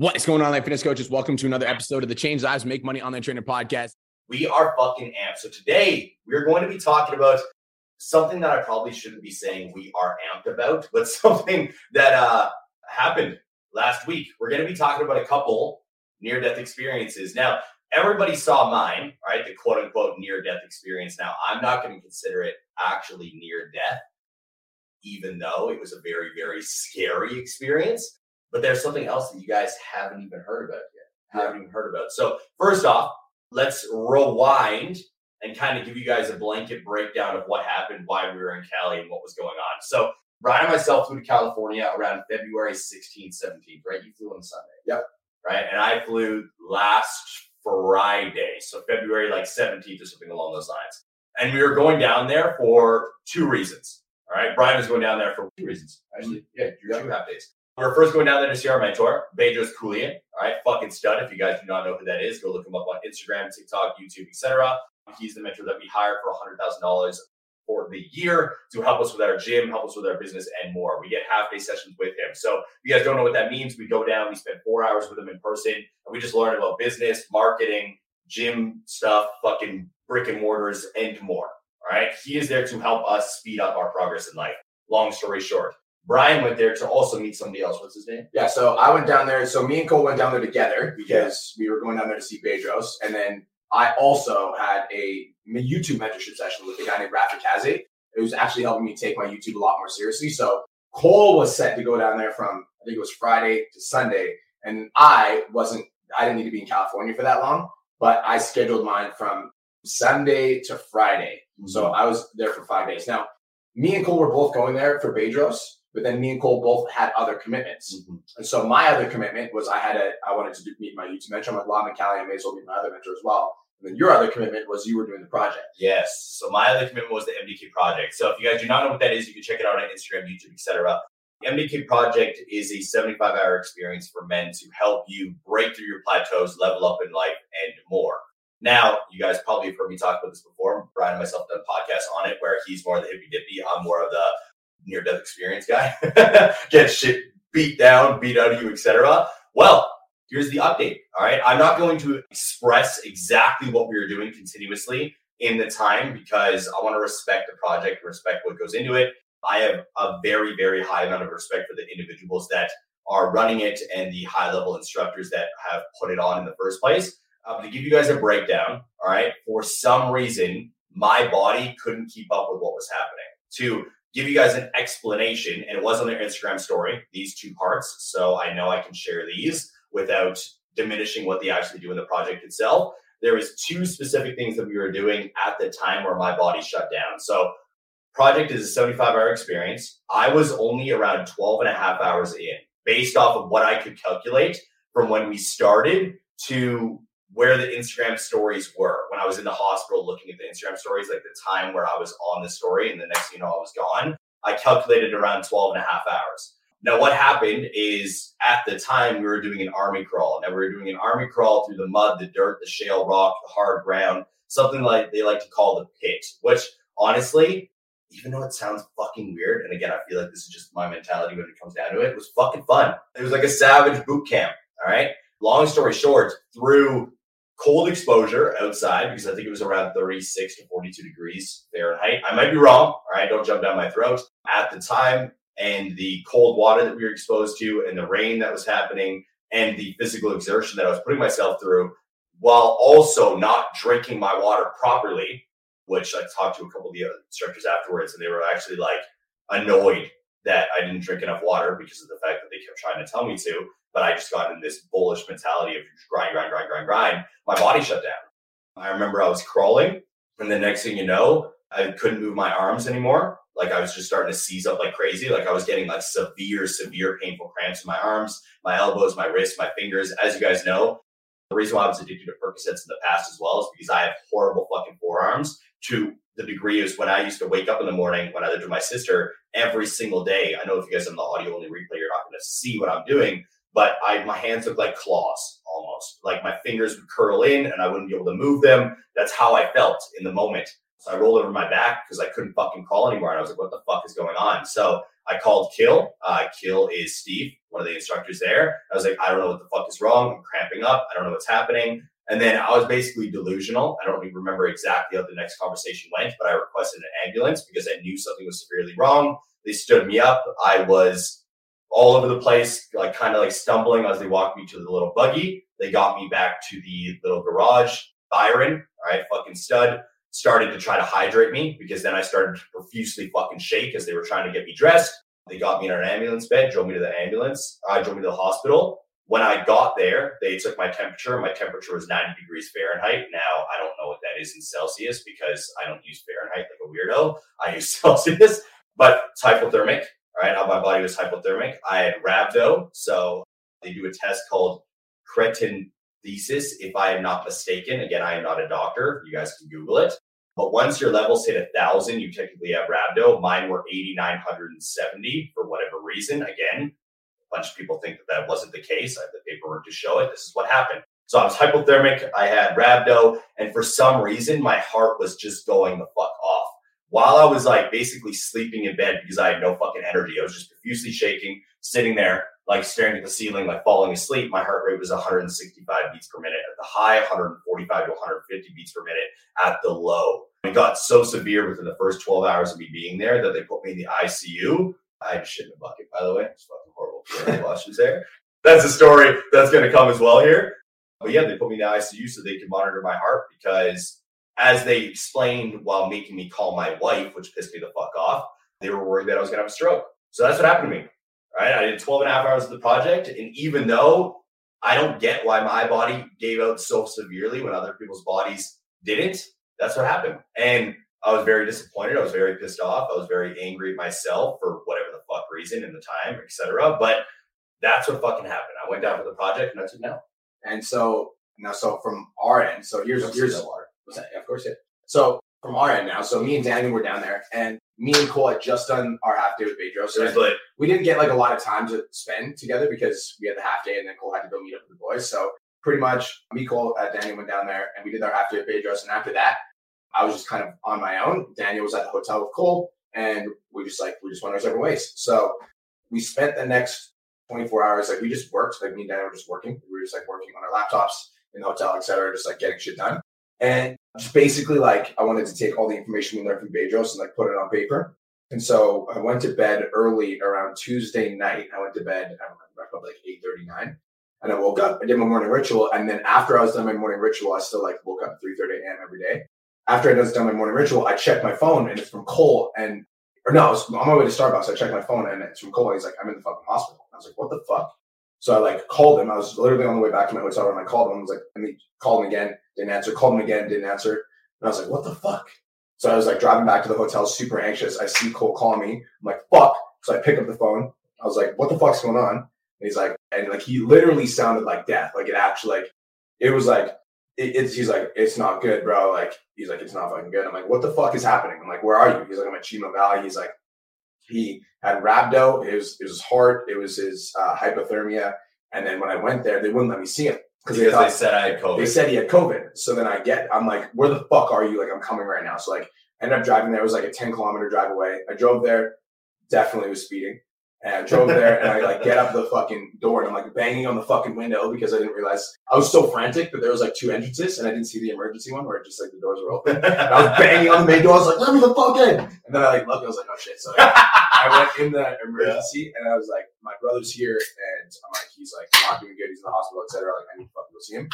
What is going on, like fitness coaches? Welcome to another episode of the Change Lives Make Money Online Trainer podcast. We are fucking amped. So today we're going to be talking about something that I probably shouldn't be saying we are amped about, but something that uh, happened last week. We're going to be talking about a couple near death experiences. Now, everybody saw mine, right? The quote unquote near death experience. Now, I'm not going to consider it actually near death, even though it was a very, very scary experience. But there's something else that you guys haven't even heard about yet. Haven't even heard about. So, first off, let's rewind and kind of give you guys a blanket breakdown of what happened, why we were in Cali, and what was going on. So, Brian and myself flew to California around February 16th, 17th, right? You flew on Sunday. Yep. Right. And I flew last Friday. So February like 17th or something along those lines. And we were going down there for two reasons. All right. Brian was going down there for two reasons, actually. Mm-hmm. Yeah, your two half days. We are first going down there to see our mentor, Bedros Keuilian. All right, fucking stud. If you guys do not know who that is, go look him up on Instagram, TikTok, YouTube, etc. He's the mentor that we hired for $100,000 for the year to help us with our gym, help us with our business, and more. We get half day sessions with him. So if you guys don't know what that means, we go down, we spend four hours with him in person, and we just learn about business, marketing, gym stuff, fucking brick and mortars, and more. All right. He is there to help us speed up our progress in life. Long story short. Brian went there to also meet somebody else. What's his name? Yeah, so I went down there. So me and Cole went down there together because we were going down there to see Bedros. And then I also had a YouTube mentorship session with a guy named Rafi Kazi. It was actually helping me take my YouTube a lot more seriously. So Cole was set to go down there from I think it was Friday to Sunday, and I wasn't. I didn't need to be in California for that long, but I scheduled mine from Sunday to Friday. Mm-hmm. So I was there for five days. Now, me and Cole were both going there for Bedros, but then me and Cole both had other commitments. Mm-hmm. And so my other commitment was I had a I wanted to do, meet my YouTube mentor. I'm like, in Cali. I may as well meet my other mentor as well. And then your other commitment was you were doing the project. Yes. So my other commitment was the MDK project. So if you guys do not know what that is, you can check it out on Instagram, YouTube, etc. The MDK project is a 75-hour experience for men to help you break through your plateaus, level up in life, and more. Now, you guys probably have heard me talk about this before. Brian and myself done podcasts on it where he's more of the hippy dippy. I'm more of the near death experience guy. Get shit beat down, beat out of you, etc. Well, here's the update. All right. I'm not going to express exactly what we are doing continuously in the time because I want to respect the project, respect what goes into it. I have a very, very high amount of respect for the individuals that are running it and the high level instructors that have put it on in the first place. Um, to give you guys a breakdown, all right, for some reason, my body couldn't keep up with what was happening. To give you guys an explanation, and it was on their Instagram story, these two parts. So I know I can share these without diminishing what they actually do in the project itself. There was two specific things that we were doing at the time where my body shut down. So project is a 75 hour experience. I was only around 12 and a half hours in based off of what I could calculate from when we started to where the Instagram stories were. I was in the hospital looking at the Instagram stories, like the time where I was on the story and the next thing you know, I was gone, I calculated around 12 and a half hours. Now, what happened is at the time we were doing an army crawl. Now we were doing an army crawl through the mud, the dirt, the shale rock, the hard ground, something like they like to call the pit, which honestly, even though it sounds fucking weird, and again, I feel like this is just my mentality when it comes down to it, it was fucking fun. It was like a savage boot camp. All right. Long story short, through cold exposure outside, because I think it was around 36 to 42 degrees Fahrenheit. I might be wrong. All right. Don't jump down my throat. At the time, and the cold water that we were exposed to and the rain that was happening and the physical exertion that I was putting myself through while also not drinking my water properly, which I talked to a couple of the other instructors afterwards and they were actually like annoyed that I didn't drink enough water because of the fact that they kept trying to tell me to. But I just got in this bullish mentality of grind, grind, grind, grind, grind. My body shut down. I remember I was crawling, and the next thing you know, I couldn't move my arms anymore. Like I was just starting to seize up like crazy. Like I was getting like severe, severe painful cramps in my arms, my elbows, my wrists, my fingers. As you guys know, the reason why I was addicted to Percocets in the past as well is because I have horrible fucking forearms to the degree is when I used to wake up in the morning when I lived with my sister every single day. I know if you guys are on the audio only replay, you're not going to see what I'm doing, but I my hands look like claws almost. Like my fingers would curl in and I wouldn't be able to move them. That's how I felt in the moment. So I rolled over my back because I couldn't fucking crawl anymore. And I was like, what the fuck is going on? So I called Kill. Uh, Kill is Steve, one of the instructors there. I was like, I don't know what the fuck is wrong. I'm cramping up. I don't know what's happening. And then I was basically delusional. I don't even remember exactly how the next conversation went, but I requested an ambulance because I knew something was severely wrong. They stood me up. I was all over the place, like kind of like stumbling as they walked me to the little buggy. They got me back to the little garage. Byron, all right, fucking stud, started to try to hydrate me because then I started to profusely fucking shake as they were trying to get me dressed. They got me in an ambulance bed, drove me to the ambulance, I drove me to the hospital. When I got there, they took my temperature. My temperature was 90 degrees Fahrenheit. Now, I don't know what that is in Celsius because I don't use Fahrenheit like a weirdo. I use Celsius, but it's hypothermic. All right, how my body was hypothermic. I had rhabdo. So they do a test called creatine thesis, if I am not mistaken. Again, I am not a doctor. You guys can Google it. But once your levels hit a thousand, you technically have rhabdo. Mine were 8,970 for whatever reason. Again, a bunch of people think that that wasn't the case. I have the paperwork to show it. This is what happened. So I was hypothermic. I had rhabdo. And for some reason, my heart was just going the fuck off. While I was like basically sleeping in bed because I had no fucking energy, I was just profusely shaking, sitting there like staring at the ceiling, like falling asleep, my heart rate was 165 beats per minute at the high, 145 to 150 beats per minute at the low. It got so severe within the first 12 hours of me being there that they put me in the ICU. I had shit in a bucket, by the way. It's fucking horrible. Washes there. That's a story that's going to come as well here. But yeah, they put me in the ICU so they could monitor my heart because, as they explained while making me call my wife, which pissed me the fuck off, they were worried that I was going to have a stroke. So that's what happened to me right? I did 12 and a half hours of the project. And even though I don't get why my body gave out so severely when other people's bodies didn't, that's what happened. And I was very disappointed. I was very pissed off. I was very angry at myself for whatever the fuck reason in the time, etc. But that's what fucking happened. I went down for the project and I said no. And so now, so from our end, so here's here's what's that? Yeah, of course, yeah. So from our end now, so me and Daniel were down there, and me and Cole had just done our half day with Bedros. So we didn't get like a lot of time to spend together because we had the half day and then Cole had to go meet up with the boys. So pretty much me, Cole, uh, Daniel went down there and we did our half day with Bedros. And after that, I was just kind of on my own. Daniel was at the hotel with Cole and we just like, we just went our separate ways. So we spent the next 24 hours, like we just worked, like me and Daniel were just working. We were just like working on our laptops in the hotel, etc., just like getting shit done. And just basically like I wanted to take all the information we learned from Bedros and like put it on paper. And so I went to bed early around Tuesday night. I went to bed, I remember, probably like eight thirty nine. And I woke up, I did my morning ritual. And then after I was done my morning ritual, I still like woke up 3 30 a.m. every day. After I was done my morning ritual, I checked my phone and it's from Cole. And or no, I was on my way to Starbucks. I checked my phone and it's from Cole. He's like, I'm in the fucking hospital. I was like, what the fuck? So I like called him. I was literally on the way back to my hotel room. I called him. I was like, and he called him again, didn't answer. Called him again, didn't answer. And I was like, what the fuck? So I was like driving back to the hotel, super anxious. I see Cole call me. I'm like, fuck. So I pick up the phone. I was like, what the fuck's going on? And he's like, and like he literally sounded like death. Like it actually, like it was like it, it's. He's like, it's not good, bro. Like he's like, it's not fucking good. I'm like, what the fuck is happening? I'm like, where are you? He's like, I'm at Chino Valley. He's like, he had rhabdo. It was, it was his heart. It was his uh, hypothermia. And then when I went there, they wouldn't let me see him because they, they, said I had COVID. They said he had COVID. So then I get, I'm like, where the fuck are you? Like, I'm coming right now. So like, I ended up driving there. It was like a 10 kilometer drive away. I drove there, definitely was speeding. And I drove there and I like get up the fucking door and I'm like banging on the fucking window because I didn't realize I was so frantic that there was like two entrances and I didn't see the emergency one where just like the doors were open. And I was banging on the main door. I was like, let me the fuck in. And then I like looked, I was like, oh shit. So like, I went in the emergency yeah. and I was like, my brother's here and I'm like, he's like not doing good. He's in the hospital, etc. Like I need to fucking go see him.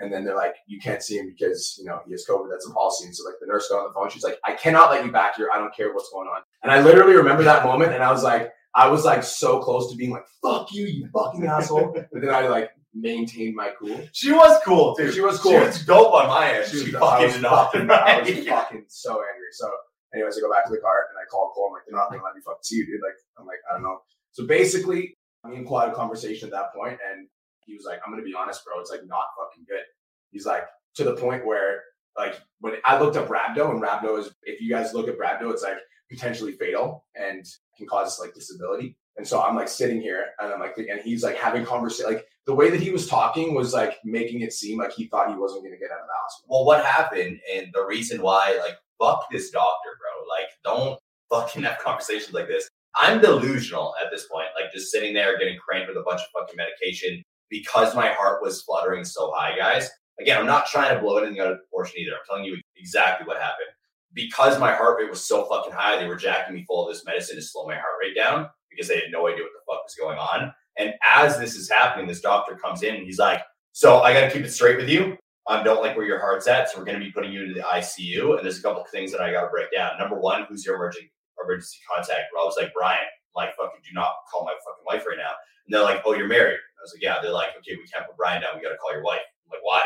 And then they're like, you can't see him because, you know, he has COVID. That's a policy. And so like the nurse got on the phone. She's like, I cannot let you back here. I don't care what's going on. And I literally remember that moment. And I was like, I was like so close to being like, fuck you, you fucking asshole. but then I like maintained my cool. She was cool, dude. She was cool. She was dope on my end. She, was, fucking I was fucking, I was fucking so angry. So anyways, I go back to the car and I call Cole. I'm like, they're not gonna let me fuck see you, dude. Like, I'm like, I don't know. So basically, me and Cole had a conversation at that point, and he was like, I'm gonna be honest, bro. It's like not fucking good. He's like, to the point where like when I looked up rhabdo and rhabdo is if you guys look at rhabdo, it's like potentially fatal and can cause like disability. And so I'm like sitting here and I'm like, and he's like having conversation. Like the way that he was talking was like making it seem like he thought he wasn't going to get out of the hospital. Well, what happened and the reason why, like, fuck this doctor, bro. Like, don't fucking have conversations like this. I'm delusional at this point, like just sitting there getting cranked with a bunch of fucking medication because my heart was fluttering so high, guys. Again, I'm not trying to blow anything out of proportion either. I'm telling you exactly what happened. Because my heart rate was so fucking high, they were jacking me full of this medicine to slow my heart rate down because they had no idea what the fuck was going on. And as this is happening, this doctor comes in and he's like, So I got to keep it straight with you. I don't like where your heart's at. So we're going to be putting you into the ICU. And there's a couple of things that I got to break down. Number one, who's your emergency emergency contact? Well, I was like, Brian, like, fucking do not call my fucking wife right now. And they're like, Oh, you're married. I was like, Yeah. They're like, Okay, we can't put Brian down. We got to call your wife. I'm like, Why?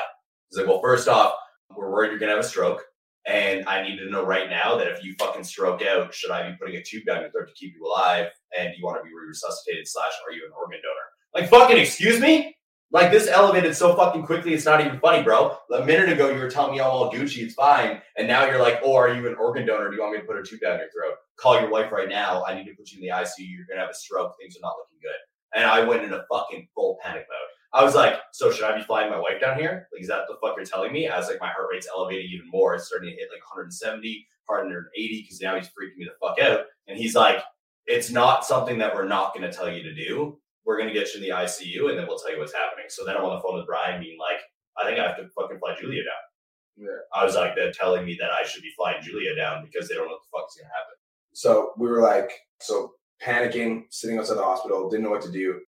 He's like, Well, first off, we're worried you're going to have a stroke. And I need to know right now that if you fucking stroke out, should I be putting a tube down your throat to keep you alive? And you want to be resuscitated slash are you an organ donor? Like fucking excuse me? Like this elevated so fucking quickly, it's not even funny, bro. A minute ago you were telling me I'm all Gucci, it's fine. And now you're like, oh, are you an organ donor? Do you want me to put a tube down your throat? Call your wife right now. I need to put you in the ICU. You're gonna have a stroke. Things are not looking good. And I went in a fucking full panic mode. I was like, so should I be flying my wife down here? Like, is that the fuck you're telling me? As like my heart rate's elevating even more. It's starting to hit like 170, 180, because now he's freaking me the fuck out. And he's like, it's not something that we're not going to tell you to do. We're going to get you in the ICU and then we'll tell you what's happening. So then I'm on the phone with Brian being like, I think I have to fucking fly Julia down. Yeah. I was like, they're telling me that I should be flying Julia down because they don't know what the fuck's going to happen. So we were like, so panicking, sitting outside the hospital, didn't know what to do.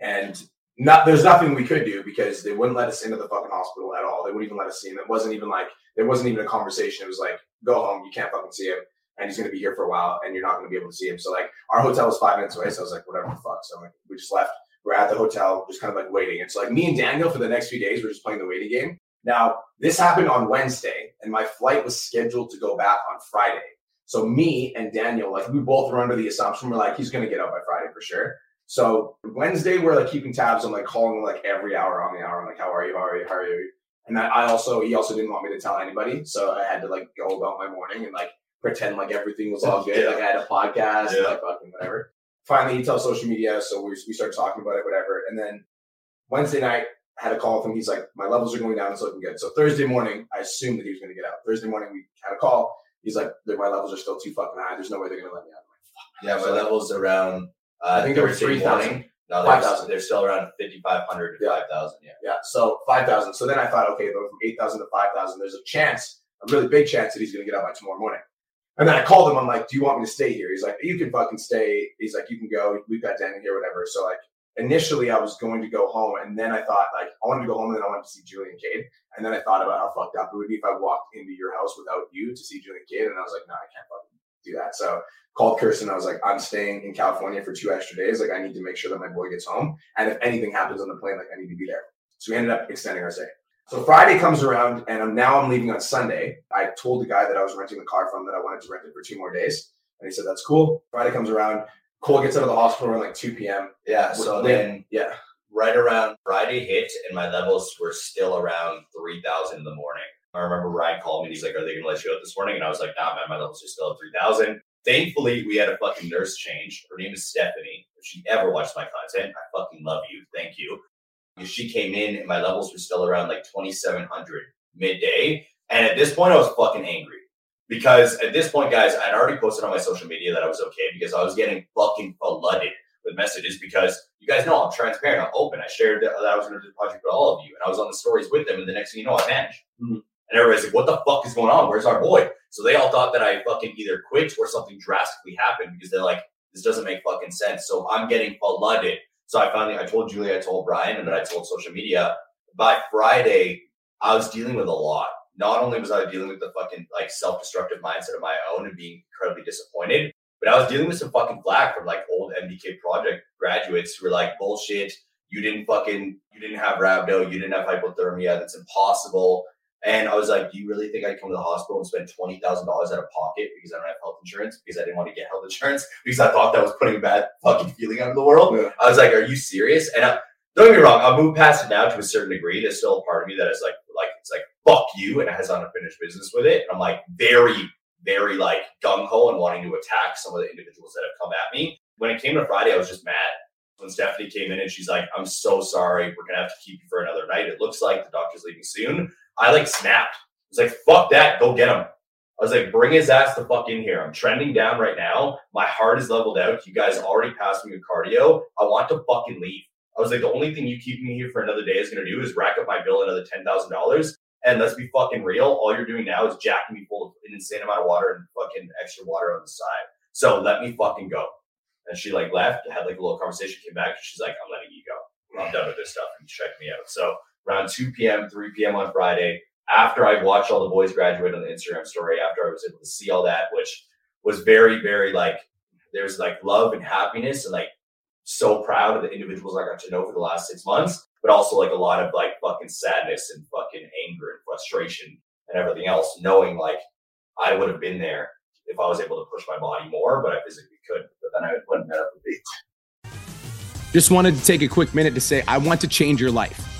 And not there's nothing we could do because they wouldn't let us into the fucking hospital at all. They wouldn't even let us see him. It wasn't even like there wasn't even a conversation. It was like, go home, you can't fucking see him. And he's gonna be here for a while and you're not gonna be able to see him. So like our hotel was five minutes away. So I was like, whatever the fuck. So like, we just left. We're at the hotel, just kind of like waiting. It's so, like me and Daniel for the next few days, we're just playing the waiting game. Now, this happened on Wednesday, and my flight was scheduled to go back on Friday. So me and Daniel, like we both were under the assumption we're like, he's gonna get out by Friday for sure. So Wednesday, we're like keeping tabs on like calling like every hour on the hour. I'm like, how are you? How are you? How are you? And I, I also, he also didn't want me to tell anybody. So I had to like go about my morning and like pretend like everything was all good. Yeah. Like I had a podcast, Yeah. like fucking whatever. Finally, he tells social media. So we, we started talking about it, whatever. And then Wednesday night, I had a call with him. He's like, my levels are going down. It's looking good. So Thursday morning, I assumed that he was going to get out. Thursday morning, we had a call. He's like, my levels are still too fucking high. There's no way they're going to let me out. Like, Yeah, my level's around. Uh, I think there were Thursday 3,000. No, they're, 5,000. they're still around 5,500 to Yeah. 5,000. Yeah. Yeah. So 5,000. So then I thought, okay, going from 8,000 to 5,000, there's a chance, a really big chance that he's going to get out by tomorrow morning. And then I called him. I'm like, do you want me to stay here? He's like, you can fucking stay. He's like, you can go. We've got Daniel here, whatever. So like, initially I was going to go home. And then I thought like, I wanted to go home and then I wanted to see Julian Cade. And then I thought about how fucked up it would be if I walked into your house without you to see Julian Cade. And I was like, no, I can't fucking do that. So called Kirsten. I was like, I'm staying in California for two extra days. Like, I need to make sure that my boy gets home. And if anything happens on the plane, like, I need to be there. So we ended up extending our stay. So Friday comes around, and I'm, now I'm leaving on Sunday. I told the guy that I was renting the car from that I wanted to rent it for two more days, and he said that's cool. Friday comes around. Cole gets out of the hospital around like 2 p.m. Yeah. So then yeah, right around Friday hit, and my levels were still around 3,000 in the morning. I remember Ryan called me and he's like, Are they to let you out this morning? And I was like, Nah, man, my levels are still at 3,000. Thankfully, we had a fucking nurse change. Her name is Stephanie. If she ever watched my content, I fucking love you. Thank you. She came in and my levels were still around like 2,700 midday. And at this point, I was fucking angry because at this point, guys, I'd already posted on my social media that I was okay because I was getting fucking flooded with messages because you guys know I'm transparent, I'm open. I shared that, I was going to do the project with all of you, and I was on the stories with them. And the next thing you know, I vanished. Mhm. And everybody's like, "What the fuck is going on? Where's our boy?" So they all thought that I fucking either quit or something drastically happened because they're like, "This doesn't make fucking sense." So I'm getting flooded. So I finally, I told Julie, I told Brian, and then I told social media. By Friday, I was dealing with a lot. Not only was I dealing with the fucking like self-destructive mindset of my own and being incredibly disappointed, but I was dealing with some fucking flack from like old MDK project graduates who were like, bullshit, you didn't fucking, you didn't have rhabdo, you didn't have hypothermia, that's impossible. And I was like, do you really think I'd come to the hospital and spend $20,000 out of pocket because I don't have health insurance? Because I didn't want to get health insurance because I thought that was putting a bad fucking feeling out of the world. Yeah. I was like, are you serious? And I, don't get me wrong, I'll move past it now to a certain degree. There's still a part of me that is like, like, it's like, fuck you, and it has unfinished business with it. And I'm like, very, very like gung ho and wanting to attack some of the individuals that have come at me. When it came to Friday, I was just mad. When Stephanie came in and she's like, I'm so sorry, we're gonna have to keep you for another night. It looks like the doctor's leaving soon. I like snapped. I was like, fuck that, go get him. I was like, bring his ass the fuck in here. I'm trending down right now. My heart is leveled out. You guys already passed me cardio. I want to fucking leave. I was like, the only thing you keeping me here for another day is going to do is rack up my bill another $10,000. And let's be fucking real. All you're doing now is jacking me full of an insane amount of water and fucking extra water on the side. So let me fucking go. And she like left, had like a little conversation, came back, and she's like, I'm letting you go. I'm done with this stuff. And check me out. So around 2 p.m., 3 p.m. on Friday, after I watched all the boys graduate on the Instagram story, after I was able to see all that, which was very, very like there's like love and happiness and like so proud of the individuals I got to know for the last six months, but also like a lot of like fucking sadness and fucking anger and frustration and everything else, knowing like I would have been there if I was able to push my body more, but I physically could. But then I wouldn't have beat. Just wanted to take a quick minute to say I want to change your life.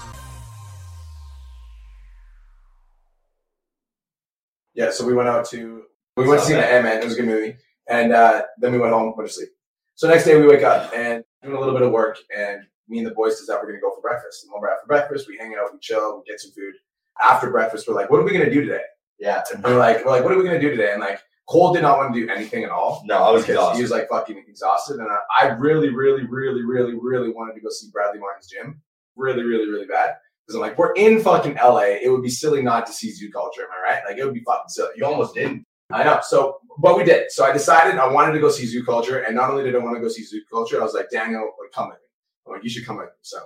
Yeah, so we went out to we went to see the Ant Man. It was a good movie, and uh, then we went home, went to sleep. So next day we wake up and doing a little bit of work, and me and the boys decide we're gonna go for breakfast. And when we're after breakfast, we hang out, we chill, we get some food. After breakfast, we're like, "What are we gonna do today?" Yeah. And we're like, "We're like, what are we gonna do today?" And like, Cole did not want to do anything at all. No, I was exhausted. he was like fucking exhausted, and I, I really, really, really, really, really wanted to go see Bradley Martin's gym, really, really, really bad. Because I'm like, we're in fucking LA. It would be silly not to see zoo culture. Am I right? Like, it would be fucking silly. you almost didn't. I know. So, but we did. So I decided I wanted to go see zoo culture, and not only did I want to go see zoo culture, I was like, Daniel, like, come with me. I'm like, you should come with me. So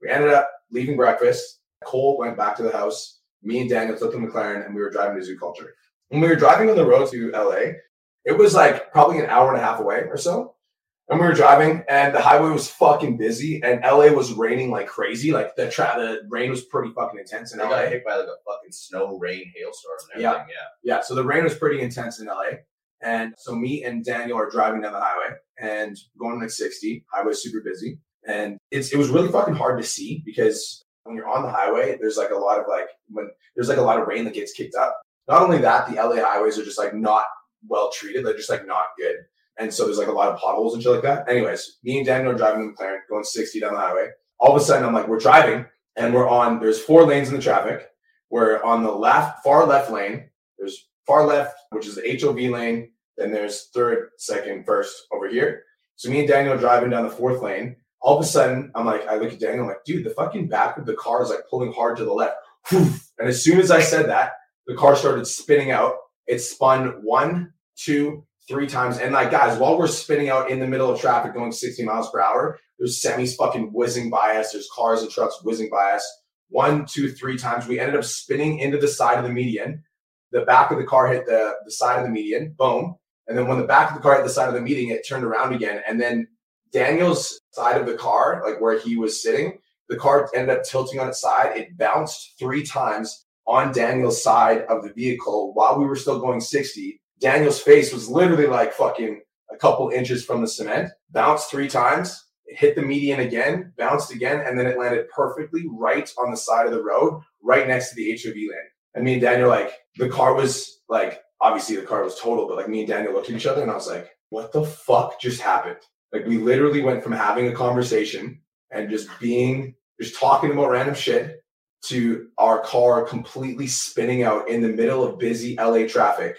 we ended up leaving breakfast. Cole went back to the house. Me and Daniel took the McLaren, and we were driving to zoo culture. When we were driving on the road to LA, it was like probably an hour and a half away or so. And we were driving, and the highway was fucking busy, and LA was raining like crazy. Like the tra- the rain was pretty fucking intense in I LA. got hit by like a fucking snow, rain, hailstorm and everything. Yeah. Yeah, so the rain was pretty intense in LA. And so me and Daniel are driving down the highway and going like 60. Highway's super busy. And it's it was really fucking hard to see because when you're on the highway, there's like a lot of like when there's like a lot of rain that gets kicked up. Not only that, the LA highways are just like not well treated. They're just like not good. And so there's like a lot of potholes and shit like that. Anyways, me and Daniel are driving the McLaren, going 60 down the highway. All of a sudden, I'm like, we're driving and we're on, there's four lanes in the traffic. We're on the left, far left lane. There's far left, which is the HOV lane. Then there's third, second, first over here. So me and Daniel are driving down the fourth lane. All of a sudden, I'm like, I look at Daniel, I'm like, dude, the fucking back of the car is like pulling hard to the left. And as soon as I said that, the car started spinning out. It spun one, two, three times. And like, guys, while we're spinning out in the middle of traffic going 60 miles per hour, there's semis fucking whizzing by us. There's cars and trucks whizzing by us. One, two, three times. We ended up spinning into the side of the median. The back of the car hit the, the side of the median. Boom. And then when the back of the car hit the side of the median, it turned around again. And then Daniel's side of the car, like where he was sitting, the car ended up tilting on its side. It bounced three times on Daniel's side of the vehicle while we were still going 60. Daniel's face was literally like fucking a couple inches from the cement, bounced three times, it hit the median again, bounced again, and then it landed perfectly right on the side of the road, right next to the HOV lane. And me and Daniel, like, the car was like, obviously the car was total, but like me and Daniel looked at each other and I was like, what the fuck just happened? Like, we literally went from having a conversation and just being, just talking about random shit to our car completely spinning out in the middle of busy LA traffic,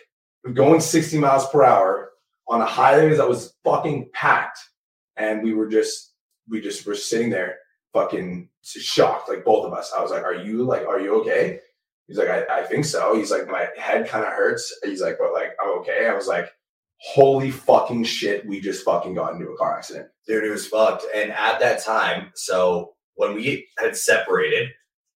going 60 miles per hour on a highway that was fucking packed. And we were just, we just were sitting there fucking shocked, like both of us. I was like, Are you like, are you okay? He's like, I, I think so. He's like, My head kind of hurts. He's like, But like, I'm okay. I was like, Holy fucking shit, we just fucking got into a car accident. Dude, it was fucked. And at that time, so when we had separated,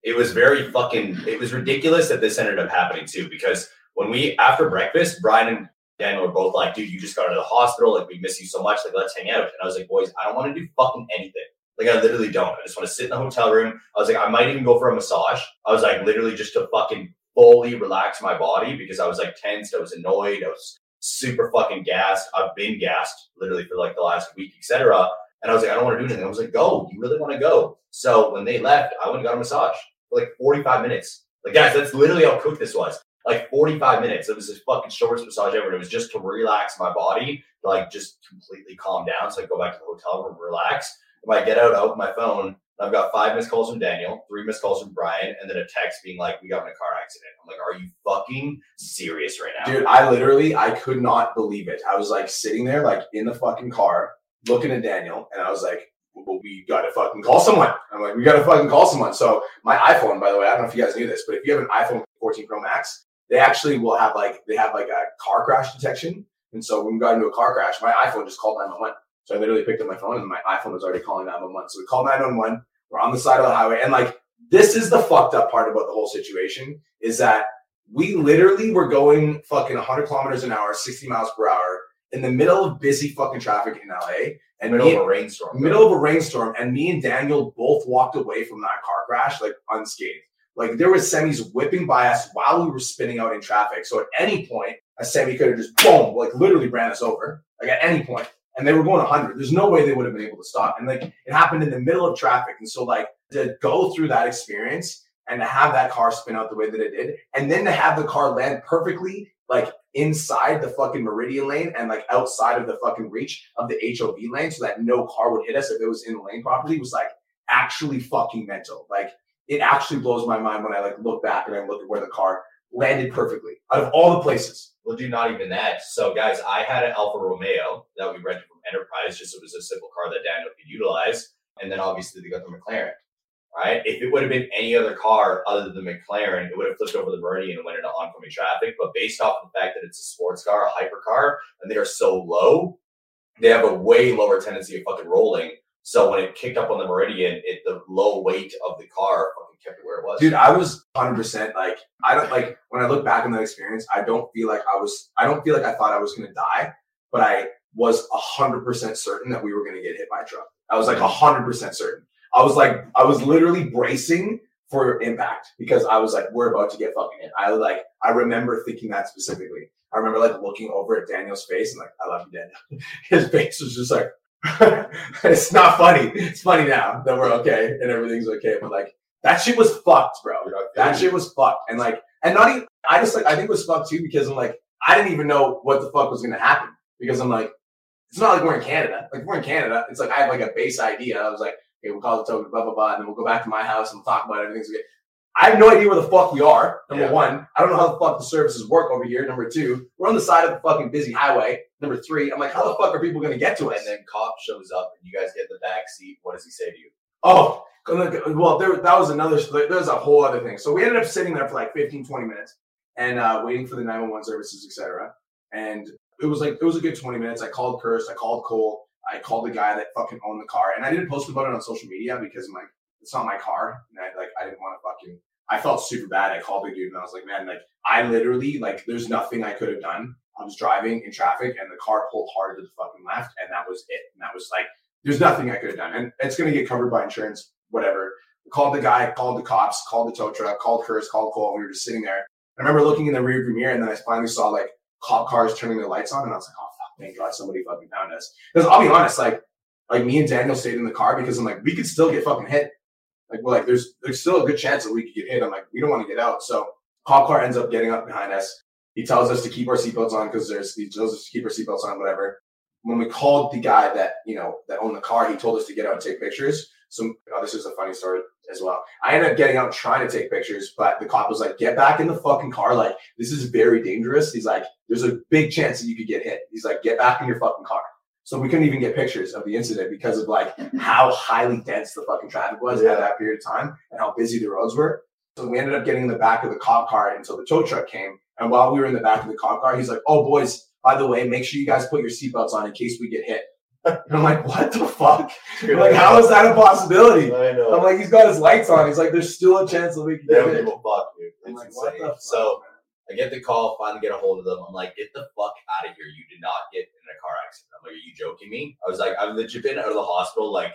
it was very fucking, it was ridiculous that this ended up happening too. Because when we, after breakfast, Brian and Daniel were both like, dude, you just got out of the hospital. Like, we miss you so much. Like, let's hang out. And I was like, boys, I don't want to do fucking anything. Like, I literally don't. I just want to sit in the hotel room. I was like, I might even go for a massage. I was like, literally just to fucking fully relax my body because I was like tensed. I was annoyed. I was super fucking gassed. I've been gassed literally for like the last week, etc. And I was like, I don't want to do anything. I was like, go. You really want to go? So when they left, I went and got a massage for like 45 minutes. Like, guys, that's literally how quick this was. Like 45 minutes. It was this fucking shortest massage ever. And it was just to relax my body, like just completely calm down. So I go back to the hotel room, relax. When I get out, I open my phone. I've got five missed calls from Daniel, three missed calls from Brian, and then a text being like, "We got in a car accident." I'm like, "Are you fucking serious right now?" Dude, I literally I could not believe it. I was like sitting there like in the fucking car looking at Daniel and I was like, well, we gotta fucking call someone. I'm like, we gotta fucking call someone. So my iPhone, by the way, I don't know if you guys knew this, but if you have an iPhone 14 Pro Max, they actually will have like they have like a car crash detection. And so when we got into a car crash, my iPhone just called 911. So I literally picked up my phone and my iPhone was already calling 911. So we called 911. We're on the side of the highway. And like, this is the fucked up part about the whole situation is that we literally were going fucking 100 kilometers an hour, 60 miles per hour in the middle of busy fucking traffic in LA. And middle of a rainstorm. middle of a rainstorm. And me and Daniel both walked away from that car crash like unscathed. Like there was semis whipping by us while we were spinning out in traffic. So at any point, a semi could have just boom, like literally ran us over. Like at any point and they were going 100. There's no way they would have been able to stop. And like it happened in the middle of traffic. And so like to go through that experience and to have that car spin out the way that it did, and then to have the car land perfectly like inside the fucking meridian lane and like outside of the fucking reach of the HOV lane so that no car would hit us if it was in the lane properly was like actually fucking mental. Like it actually blows my mind when I like look back and I look at where the car landed perfectly out of all the places. We'll do not even that. So, guys, I had an Alfa Romeo that we rented from Enterprise, just so it was a simple car that Daniel could utilize. And then obviously they got the McLaren. Right? If it would have been any other car other than the McLaren, it would have flipped over the Meridian and went into oncoming traffic. But based off of the fact that it's a sports car, a hypercar, and they are so low, they have a way lower tendency of fucking rolling. So when it kicked up on the Meridian, it the low weight of the car fucking kept it where it was. Dude, I was 100% like, I don't like, when I look back on that experience, I don't feel like I was, I don't feel like I thought I was to die, but I was 100% certain that we were to get hit by a truck. I was like 100% certain. I was like, I was literally bracing for impact because I was like, we're about to get fucking hit. I like, I remember thinking that specifically. I remember like looking over at Daniel's face and like, I love you, Daniel. His face was just like, it's not funny. It's funny now that we're okay and everything's okay. But like, that shit was fucked, bro. That shit was fucked. And like, and not even, I just like, I think it was fucked too because I'm like, I didn't even know what the fuck was going to happen because I'm like, it's not like we're in Canada. Like, we're in Canada. It's like, I have like a base idea. I was like, okay, we'll call the token, blah, blah, blah. And then we'll go back to my house and we'll talk about everything's okay. I have no idea where the fuck we are. Number Yeah. one, I don't know how the fuck the services work over here. Number two, we're on the side of the fucking busy highway. Number three, I'm like, how the fuck are people going to get to us? and then cop shows up and you guys get in the back seat. What does he say to you? Oh, well, there, that was another, there's a whole other thing. So we ended up sitting there for like 15, 20 minutes and uh, waiting for the 911 services, etc. And it was like, it was a good 20 minutes. I called Curse, I called Cole, I called the guy that fucking owned the car. And I didn't post about it on social media because I'm like, it's not my car. And I like, I didn't want to fucking, I felt super bad. I called the dude and I was like, man, like, I literally, like, there's nothing I could have done. I was driving in traffic and the car pulled hard to the fucking left. And that was it. And that was like, there's nothing I could have done. And it's to get covered by insurance, whatever. Called the guy, called the cops, called the tow truck, called Curse, called Cole. And we were just sitting there. I remember looking in the rearview mirror and then I finally saw like cop cars turning their lights on. And I was like, oh, fuck, thank God somebody fucking found us. Because I'll be honest, like, like me and Daniel stayed in the car because I'm like, we could still get fucking hit. Like, well, like there's there's still a good chance that we could get hit. I'm like, we don't want to get out. So cop car ends up getting up behind us. He tells us to keep our seatbelts on because there's he tells us to keep our seatbelts on, whatever. When we called the guy that you know that owned the car, he told us to get out and take pictures. So oh, this is a funny story as well. I ended up getting out trying to take pictures, but the cop was like, "Get back in the fucking car! Like this is very dangerous." He's like, "There's a big chance that you could get hit." He's like, "Get back in your fucking car." So we couldn't even get pictures of the incident because of like how highly dense the fucking traffic was at that period of time and how busy the roads were. So we ended up getting in the back of the cop car until the tow truck came. And while we were in the back of the cop car, he's like, "Oh, boys, by the way, make sure you guys put your seatbelts on in case we get hit." And I'm like, "What the fuck? like, how is that a possibility?" I know. I'm like, "He's got his lights on. He's like, there's still a chance that we can they get hit." fuck, dude. It's like, insane. fuck?" So man?" I get the call, finally get a hold of them. I'm like, get the fuck out of here. You did not get in a car accident. I'm like, are you joking me? I was like, I've legit been out of the hospital like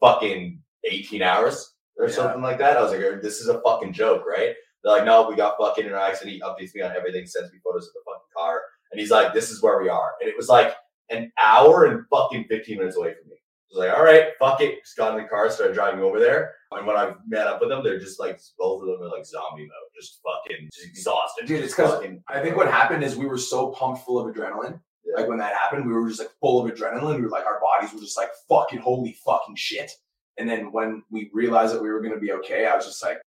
fucking 18 hours or Yeah. something like that. I was like, "Oh, this is a fucking joke, right? They're like, no, we got fucking in an accident. He updates me on everything, sends me photos of the fucking car. And he's like, this is where we are. And it was like an hour and fucking 15 minutes away from me. Was like, all right, fuck it. Just got in the car, started driving over there. And when I met up with them, they're just like both of them are like zombie mode, just fucking just exhausted. Dude, it's Just 'cause fucking- I think what happened is we were so pumped full of adrenaline. Yeah. Like when that happened, we were just like full of adrenaline. We were like, our bodies were just like fucking holy fucking shit. And then when we realized that we were gonna be okay, I was just like,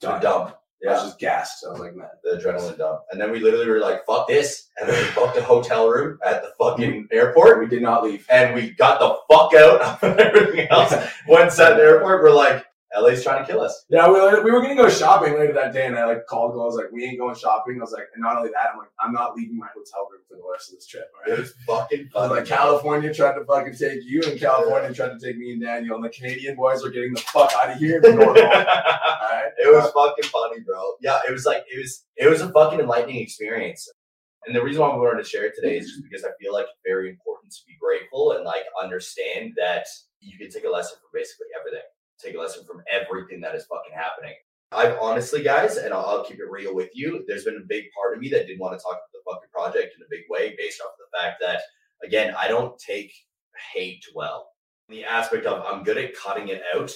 done. dump. I was Yeah, just gassed. I was like, man. the adrenaline dump. And then we literally were like, fuck this. And then we booked a hotel room at the fucking airport. We did not leave. And we got the fuck out of everything else. Once at the airport, we're like, LA's trying to kill us. Yeah, we, we were gonna go shopping later that day, and I like called. I was like, "We ain't going shopping." I was like, and not only that, I'm like, I'm not leaving my hotel room for the rest of this trip. All It was fucking I was fun. like, California tried to fucking take you, and California tried to take me and Daniel, and the Canadian boys are getting the fuck out of here. and we're going home. All right? It was fucking funny, bro. Yeah, it was like it was it was a fucking enlightening experience. And the reason why we wanted to share it today is just because I feel like it's very important to be grateful and like understand that you can take a lesson from basically everything. Take a lesson from everything that is fucking happening. I've honestly, guys, and I'll, I'll keep it real with you. There's been a big part of me that didn't want to talk about the fucking project in a big way, based off the fact that, again, I don't take hate well. The aspect of I'm good at cutting it out,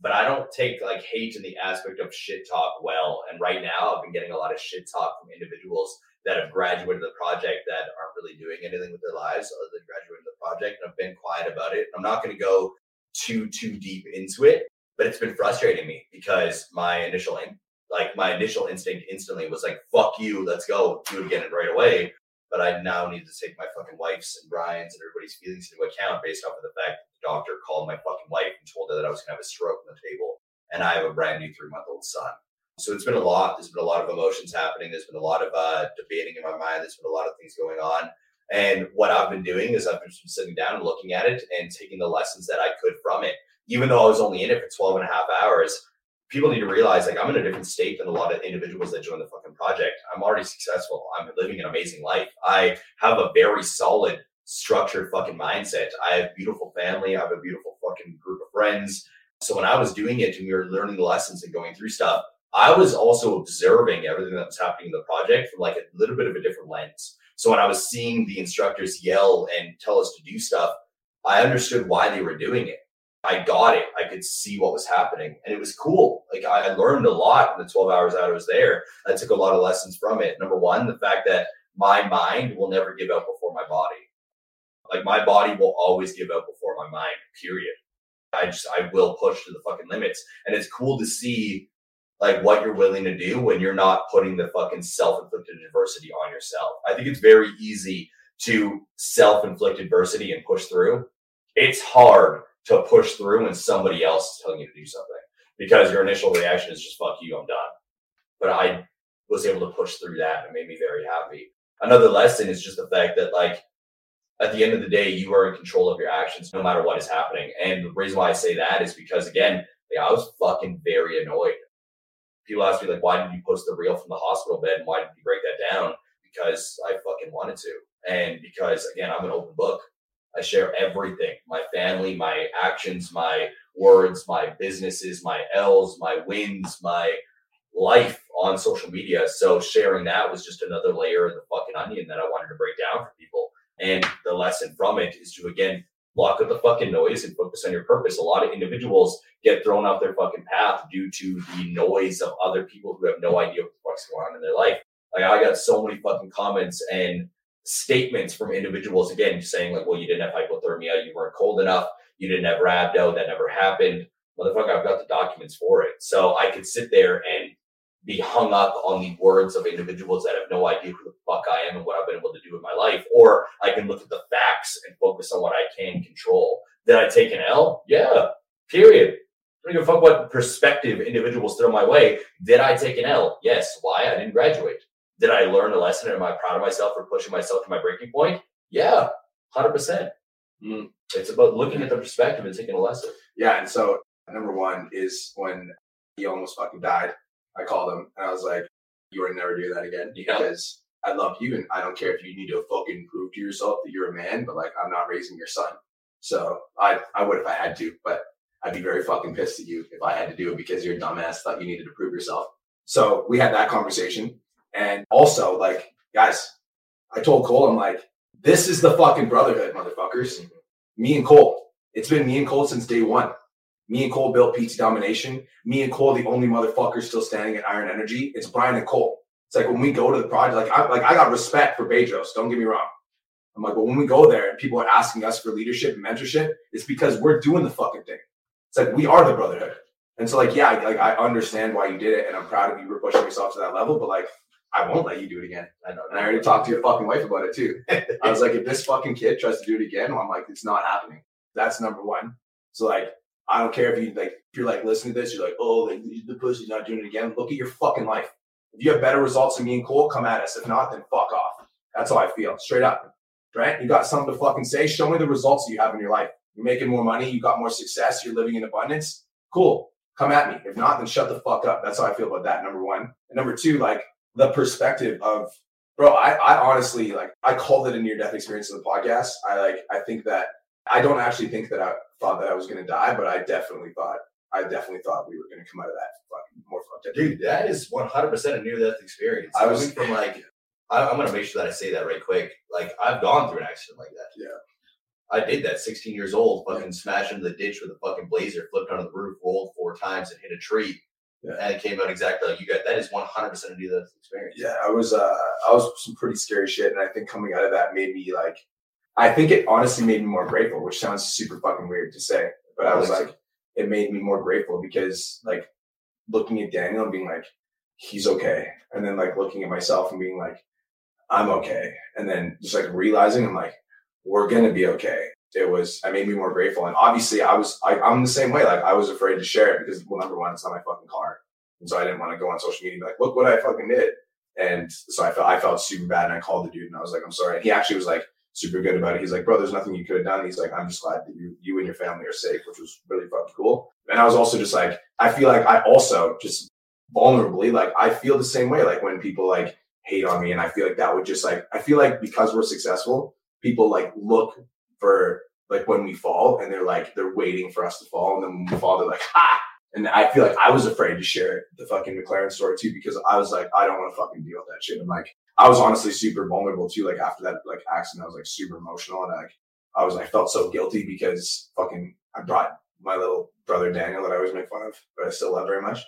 but I don't take like hate in the aspect of shit talk well. And right now, I've been getting a lot of shit talk from individuals that have graduated the project that aren't really doing anything with their lives other than graduating the project. And I've been quiet about it. I'm not going to go too too deep into it, but it's been frustrating me because my initial in, like my initial instinct instantly was like, "Fuck you, let's go do it again and right away." But I now need to take my fucking wife's and Brian's and everybody's feelings into account based off of the fact that the doctor called my fucking wife and told her that I was gonna have a stroke on the table, and I have a brand new three month old son. So it's been a lot. There's been a lot of emotions happening. There's been a lot of uh, debating in my mind. There's been a lot of things going on. And what I've been doing is I've been sitting down and looking at it and taking the lessons that I could from it. Even though I was only in it for 12 and a half hours, people need to realize like I'm in a different state than a lot of individuals that join the fucking project. I'm already successful. I'm living an amazing life. I have a very solid, structured fucking mindset. I have beautiful family. I have a beautiful fucking group of friends. So when I was doing it and we were learning the lessons and going through stuff, I was also observing everything that was happening in the project from like a little bit of a different lens. So when I was seeing the instructors yell and tell us to do stuff, I understood why they were doing it. I got it. I could see what was happening, and it was cool. Like I learned a lot in the 12 hours that I was there. I took a lot of lessons from it. Number one, the fact that my mind will never give out before my body. Like my body will always give out before my mind. Period. I just I will push to the fucking limits, and it's cool to see like what you're willing to do when you're not putting the fucking self-inflicted adversity on yourself. I think it's very easy to self-inflict adversity and push through. It's hard to push through when somebody else is telling you to do something because your initial reaction is just fuck you, I'm done. But I was able to push through that and made me very happy. Another lesson is just the fact that like at the end of the day, you are in control of your actions no matter what is happening. And the reason why I say that is because again, like, I was fucking very annoyed. People ask me like, why did you post the reel from the hospital bed? And why did you break that down? Because I fucking wanted to. And because again, I'm an open book. I share everything my family, my actions, my words, my businesses, my L's, my wins, my life on social media. So sharing that was just another layer of the fucking onion that I wanted to break down for people. And the lesson from it is to again block out the fucking noise and focus on your purpose. A lot of individuals get thrown off their fucking path due to the noise of other people who have no idea what the fuck's going on in their life. Like I got so many fucking comments and statements from individuals again saying like, well, you didn't have hypothermia, you weren't cold enough, you didn't have rhabdo, that never happened. Motherfucker, I've got the documents for it. So I could sit there and be hung up on the words of individuals that have no idea who the fuck I am and what I've been able to do in my life. Or I can look at the facts and focus on what I can control. Did I take an L? Yeah. Period. I don't give a fuck what perspective individuals throw my way. Did I take an L? Yes. Why? I didn't graduate. Did I learn a lesson? Am I proud of myself for pushing myself to my breaking point? Yeah, hundred percent. Mm. It's about looking at the perspective and taking a lesson. Yeah, and so number one is when he almost fucking died. I called him and I was like, "You are never do that again Yeah. because I love you and I don't care if you need to fucking prove to yourself that you're a man, but like I'm not raising your son. So I I would if I had to, but I'd be very fucking pissed at you if I had to do it because you're a dumbass thought you needed to prove yourself. So we had that conversation, and also like guys, I told Cole I'm like, this is the fucking brotherhood, motherfuckers. Mm-hmm. Me and Cole, It's been me and Cole since day one. Me and Cole built PT Domination. Me and Cole, the only motherfuckers still standing at Iron Energy. It's Brian and Cole. It's like when we go to the project, like I like I got respect for Bedros. Don't get me wrong. I'm like, but when we go there and people are asking us for leadership and mentorship, it's because we're doing the fucking thing. It's like we are the brotherhood. And so, like, yeah, like I understand why you did it, and I'm proud of you for pushing yourself to that level. But like, I won't let you do it again. I know. And I already talked to your fucking wife about it too. I was like, if this fucking kid tries to do it again, well, I'm like, it's not happening. That's number one. So like, I don't care if you like, if you're like listening to this, you're like, oh, like, the pussy's not doing it again. Look at your fucking life. If you have better results than me and Cole, come at us. If not, then fuck off. That's how I feel. Straight up. Right? You got something to fucking say. Show me the results you have in your life. You're making more money. You got more success. You're living in abundance. Cool. Come at me. If not, then shut the fuck up. That's how I feel about that. Number one. And number two, like the perspective of, bro, I, I honestly like I called it a near death experience in the podcast. I like I think that I don't actually think that I thought that I was gonna die, but I definitely thought I definitely thought we were gonna come out of that fucking more fucked up. Dude, that is 100% a near death experience. I was from like, I, am gonna make sure that I say that right quick. Like, I've gone through an accident like that. Yeah. I did that 16 years old, fucking yeah. smashed into the ditch with a fucking blazer, flipped onto the roof, rolled four times, and hit a tree. Yeah. And it came out exactly like you got. That is 100% a near death experience. Yeah, I was, uh, I was some pretty scary shit. And I think coming out of that made me like, I think it honestly made me more grateful, which sounds super fucking weird to say. But I was like, it made me more grateful because like looking at Daniel and being like, he's okay. And then like looking at myself and being like, I'm okay. And then just like realizing I'm like, we're gonna be okay. It was I made me more grateful. And obviously I was I, I'm the same way. Like I was afraid to share it because well, number one, it's not my fucking car. And so I didn't want to go on social media and be like, look what I fucking did. And so I felt I felt super bad and I called the dude and I was like, I'm sorry. And he actually was like super good about it. He's like, bro, there's nothing you could have done. He's like, I'm just glad that you you and your family are safe, which was really fucking cool. And I was also just like, I feel like I also just vulnerably, like I feel the same way. Like when people like hate on me and I feel like that would just like I feel like because we're successful, people like look for like when we fall and they're like they're waiting for us to fall and then when we fall they're like ha and I feel like I was afraid to share the fucking McLaren story too because I was like I don't want to fucking deal with that shit and like I was honestly super vulnerable too like after that like accident I was like super emotional and like I was I felt so guilty because fucking I brought my little brother Daniel that I always make fun of but I still love very much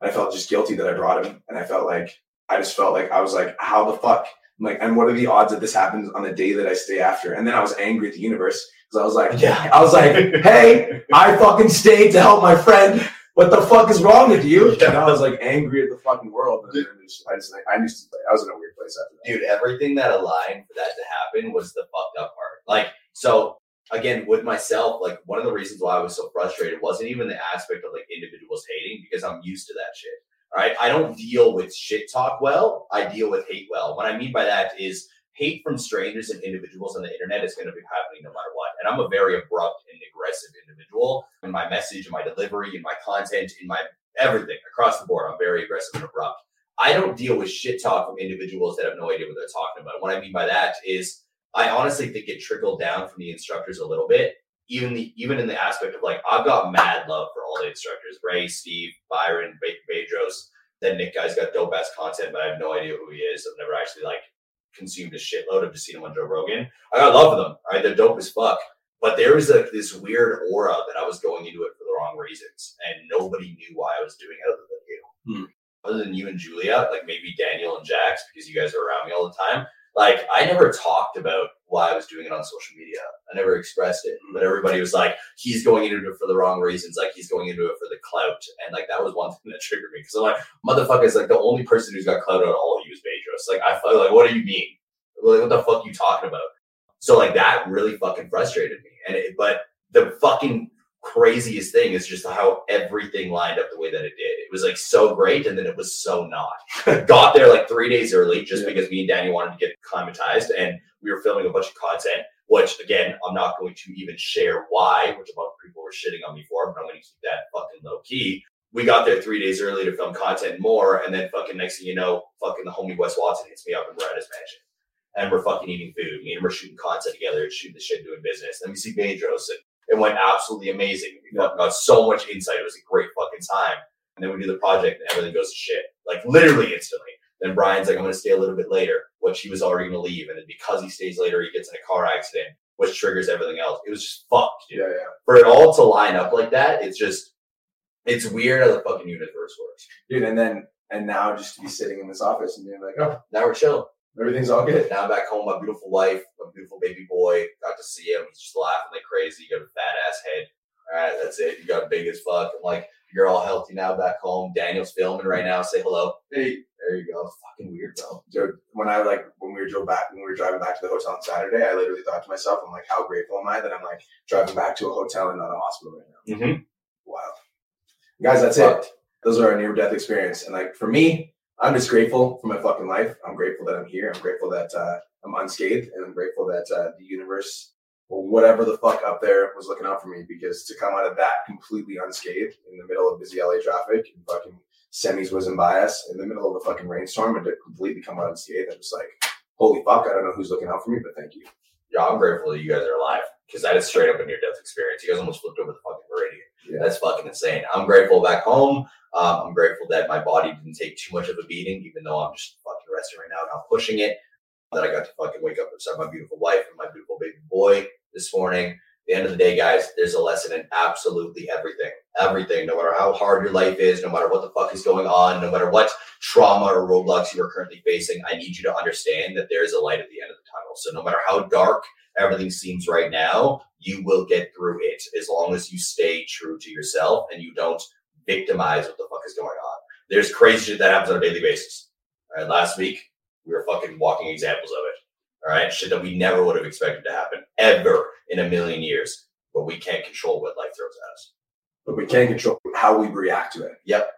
and I felt just guilty that I brought him and I felt like I just felt like I was like how the fuck I'm like, and what are the odds that this happens on the day that I stay after? And then I was angry at the universe because I was like, yeah, I was like, hey, I fucking stayed to help my friend. What the fuck is wrong with you? Yeah. And I was like angry at the fucking world. And just, I just, I just, I was in a weird place after that. Dude, everything that aligned for that to happen was the fucked up part. Like, so again, with myself, like one of the reasons why I was so frustrated wasn't even the aspect of like individuals hating because I'm used to that shit. Right? I don't deal with shit talk well. I deal with hate well. What I mean by that is hate from strangers and individuals on the internet is going to be happening no matter what. And I'm a very abrupt and aggressive individual in my message, in my delivery, in my content, in my everything across the board. I'm very aggressive and abrupt. I don't deal with shit talk from individuals that have no idea what they're talking about. And what I mean by that is I honestly think it trickled down from the instructors a little bit. Even the even in the aspect of like I've got mad love for all the instructors, Ray, Steve, Byron, Bedros. Then Nick guy's got dope ass content, but I have no idea who he is. I've never actually like consumed a shitload. Seen him on Joe Rogan. I got love for them. All right, they're dope as fuck. But there was like this weird aura that I was going into it for the wrong reasons, and nobody knew why I was doing it other than you. Hmm. Other than you and Julia, like maybe Daniel and Jax, because you guys are around me all the time. Like I never talked about why I was doing it on social media. I never expressed it, but everybody was like, "He's going into it for the wrong reasons. Like he's going into it for the clout." And like that was one thing that triggered me because I'm like, "Motherfucker is like the only person who's got clout out of all of you is Bedros." Like I felt like, "What do you mean? Like what the fuck are you talking about?" So like that really fucking frustrated me. And it, but the fucking craziest thing is just how everything lined up the way that it did. It was like so great, and then it was so not. Got there like three days early just yeah. because me and Danny wanted to get climatized, and we were filming a bunch of content. Which again, I'm not going to even share why, which a bunch of people were shitting on me for, but I'm going to keep that fucking low key. We got there three days early to film content more, and then fucking next thing you know, fucking the homie Wes Watson hits me up and we're at his mansion and we're fucking eating food. Me and we're shooting content together, shooting the shit, and doing business. Then we see Bedros and it went absolutely amazing. We got so much insight. It was a great fucking time. And then we do the project and everything goes to shit. Like literally instantly. Then Brian's like, I'm gonna stay a little bit later, which he was already gonna leave. And then because he stays later, he gets in a car accident. which triggers everything else. It was just fucked. dude. Yeah, yeah. For it all to line up like that, it's just it's weird how the fucking universe works. Dude, and then and now just to be sitting in this office and being like, oh, Now we're chilling. everything's all good. Now I'm back home, my beautiful wife, my beautiful baby boy. Got to see him. He's just laughing like crazy. You got a fat ass head. All right, that's it. You got big as fuck. I'm like, you're all healthy now back home. Daniel's filming right now. Say hello. Hey, There you go. Fucking weird, bro. dude, when I like when we were drove back when we were driving back to the hotel on Saturday, I literally thought to myself, I'm like, how grateful am I that I'm like driving back to a hotel and not a hospital right now. Mm-hmm. Wow. Guys, that's it. Those are our near death experience. And like for me, I'm just grateful for my fucking life. I'm grateful that I'm here. I'm grateful that uh, I'm unscathed, and I'm grateful that uh, the universe or whatever the fuck up there was looking out for me. Because to come out of that completely unscathed in the middle of busy LA traffic and fucking semis whizzing by us in the middle of a fucking rainstorm and to completely come out unscathed, I'm just like, holy fuck! I don't know who's looking out for me, but thank you. Yeah, I'm grateful that you guys are alive because that is straight up a near death experience. You guys almost flipped over the fucking. Yeah. That's fucking insane. I'm grateful back home. Um, I'm grateful that my body didn't take too much of a beating, even though I'm just fucking resting right now, and not pushing it. That I got to fucking wake up beside my beautiful wife and my beautiful baby boy this morning. At the end of the day, guys, there's a lesson in absolutely everything. Everything, no matter how hard your life is, no matter what the fuck is going on, no matter what trauma or roadblocks you are currently facing, I need you to understand that there is a light at the end of the tunnel. So no matter how dark everything seems right now, you will get through it as long as you stay true to yourself and you don't victimize what the fuck is going on. There's crazy shit that happens on a daily basis. All right, last week we were fucking walking examples of it. All right, shit that we never would have expected to happen ever in a million years, but we can't control what life throws at us. But we can control how we react to it. Yep,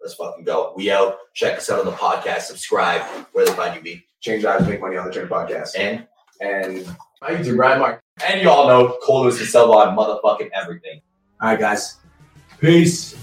let's fucking go. We out. Check us out on the podcast. Subscribe. Where they find you, be Change lives, make money on the Journey podcast. and And my YouTube, Brian Mark. and you all know Cole Lewis and sell on motherfucking everything. All right, guys. Peace.